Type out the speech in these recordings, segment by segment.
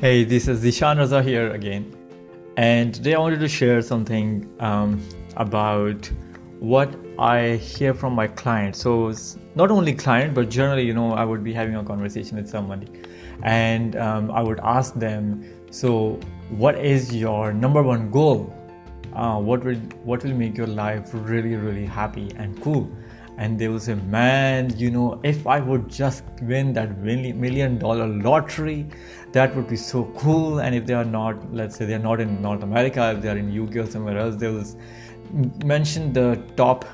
Hey, this is Zishan Raza here again, and today I wanted to share something um, about what I hear from my clients. So, not only client, but generally, you know, I would be having a conversation with somebody, and um, I would ask them, "So, what is your number one goal? Uh, what will what will make your life really, really happy and cool?" And they will say, Man, you know, if I would just win that million dollar lottery, that would be so cool. And if they are not, let's say they're not in North America, if they're in UK or somewhere else, they will mention the top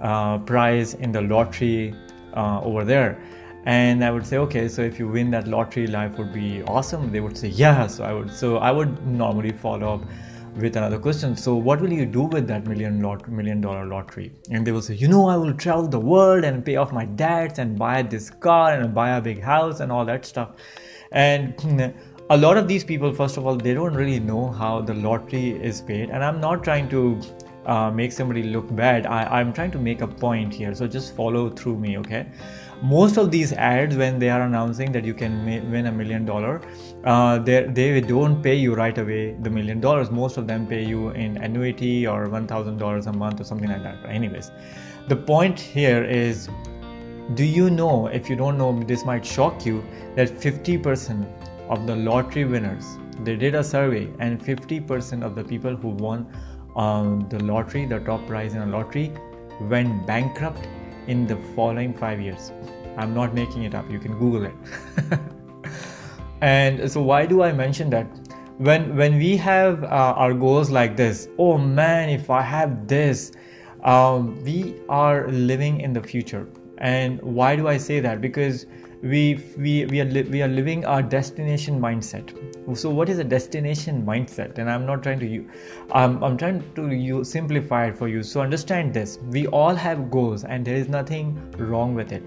uh, prize in the lottery uh, over there. And I would say, okay, so if you win that lottery, life would be awesome. They would say, yeah. So I would, so I would normally follow up with another question. So what will you do with that million lot million dollar lottery? And they will say you know i will travel the world and pay off my debts and buy this car and buy a big house and all that stuff. And a lot of these people first of all they don't really know how the lottery is paid. And i'm not trying to uh, make somebody look bad I, i'm trying to make a point here so just follow through me okay? Most of these ads when they are announcing that you can win a million dollar uh, they, they don't pay you right away the million dollars. Most of them pay you in annuity or $1000 a month or something like that. Anyways the point here is do you know if you don't know this might shock you that 50% of the lottery winners they did a survey and 50% of the people who won um, the lottery the top prize in a lottery went bankrupt in the following five years. I'm not making it up, you can Google it. and so, why do I mention that? When, when we have uh, our goals like this, oh man, if I have this, um, we are living in the future. And why do I say that? Because we we we are li- we are living our destination mindset. So what is a destination mindset? And i'm not trying to you I'm, I'm trying to you simplify it for you. So understand this. We all have goals and there is nothing wrong with it.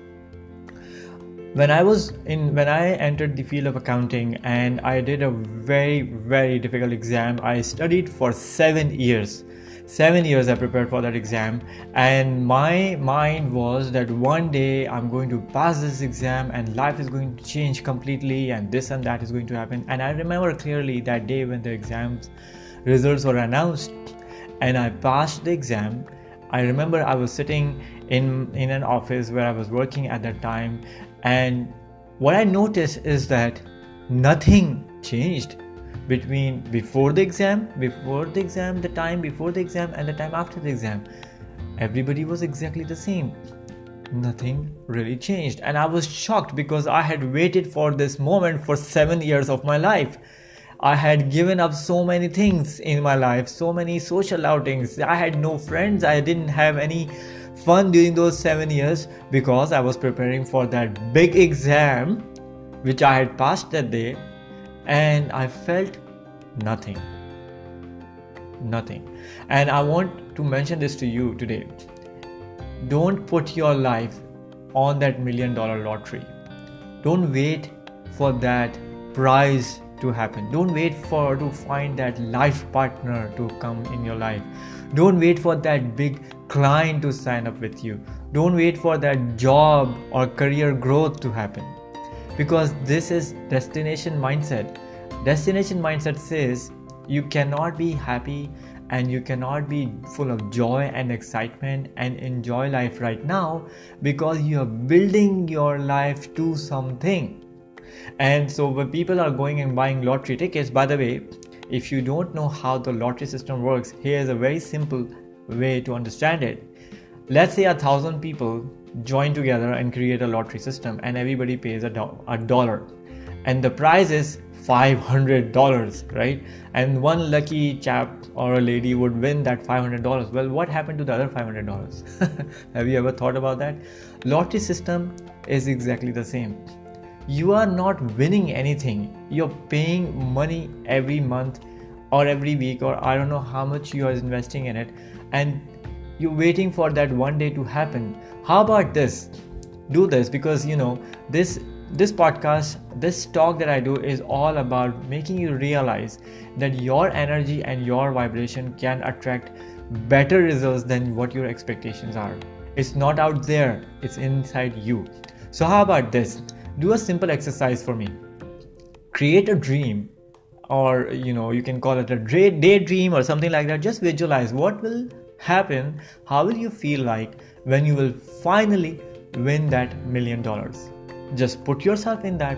When i was in when i entered the field of accounting and i did a very very difficult exam i studied for 7 years seven years I prepared for that exam, and my mind was that one day I'm going to pass this exam and life is going to change completely, and this and that is going to happen. And I remember clearly that day when the exams results were announced, and I passed the exam. I remember I was sitting in in an office where I was working at that time, and what I noticed is that nothing changed between before the exam, before the exam, the time before the exam, and the time after the exam. Everybody was exactly the same. Nothing really changed. And I was shocked because I had waited for this moment for seven years of my life. I had given up so many things in my life, so many social outings. I had no friends. I didn't have any fun during those seven years because I was preparing for that big exam, which I had passed that day and I felt nothing. Nothing. And I want to mention this to you today. Don't put your life on that million dollar lottery. Don't wait for that prize to happen. Don't wait for to find that life partner to come in your life. Don't wait for that big client to sign up with you. Don't wait for that job or career growth to happen because this is destination mindset. Destination mindset says you cannot be happy and you cannot be full of joy and excitement and enjoy life right now because you are building your life to something. And so when people are going and buying lottery tickets by the way if you don't know how the lottery system works here's a very simple way to understand it let's say a thousand people join together and create a lottery system and everybody pays a, do- a dollar. And the prize is $500 right? And one lucky chap or a lady would win that $500 well what happened to the other $500 have you ever thought about that? Lottery system is exactly the same. You are not winning anything. You're paying money every month or every week or i don't know how much you are investing in it. And you're waiting for that one day to happen. How about this? Do this because you know this this podcast this talk that i do is all about making you realize that your energy and your vibration can attract better results than what your expectations are. It's not out there. It's inside you. So how about this? Do a simple exercise for me. Create a dream or you know you can call it a daydream or something like that. Just visualize what will happen how will you feel like when you will finally win that million dollars? Just put yourself in that.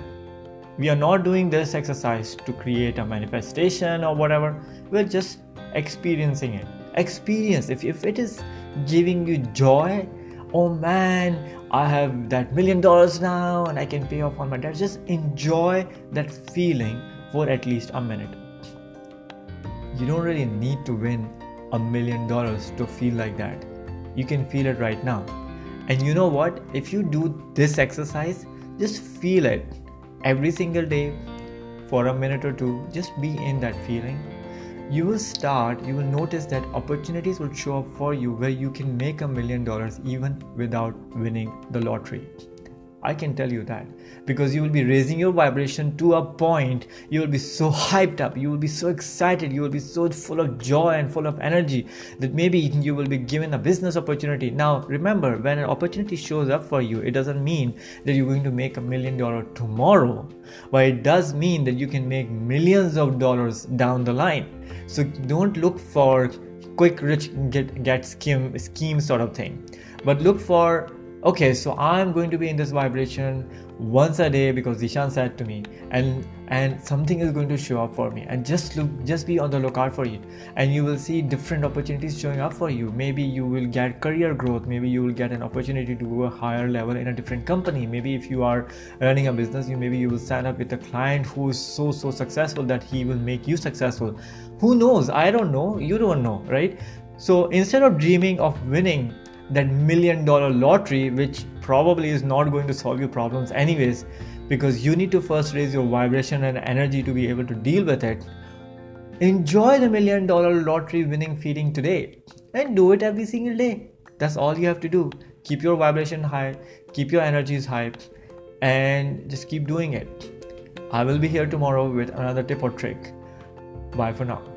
We are not doing this exercise to create a manifestation or whatever. We're just experiencing it. Experience. If, if it is giving you joy oh man i have that million dollars now and i can pay off all my debt just enjoy that feeling for at least a minute. You don't really need to win a million dollars to feel like that. You can feel it right now. And you know what? If you do this exercise just feel it. Every single day for a minute or two just be in that feeling. You will start you will notice that opportunities will show up for you where you can make a million dollars even without winning the lottery I can tell you that because you will be raising your vibration to a point you will be so hyped up, you will be so excited, you will be so full of joy and full of energy that maybe you will be given a business opportunity. Now, remember, when an opportunity shows up for you, it doesn't mean that you're going to make a million dollars tomorrow, but it does mean that you can make millions of dollars down the line. So don't look for quick rich get get scheme scheme sort of thing but look for okay so i'm going to be in this vibration once a day because Zishan said to me and and something is going to show up for me. And just look just be on the lookout for it. And you will see different opportunities showing up for you. Maybe you will get career growth. Maybe you will get an opportunity to go a higher level in a different company. Maybe if you are running a business you maybe you will sign up with a client who is so so successful that he will make you successful. Who knows? I don't know. You don't know right? So instead of dreaming of winning that million dollar lottery, which probably is not going to solve your problems anyways, because you need to first raise your vibration and energy to be able to deal with it. Enjoy the million dollar lottery winning feeling today and do it every single day. That's all you have to do. Keep your vibration high, keep your energies high, and just keep doing it. I will be here tomorrow with another tip or trick. Bye for now.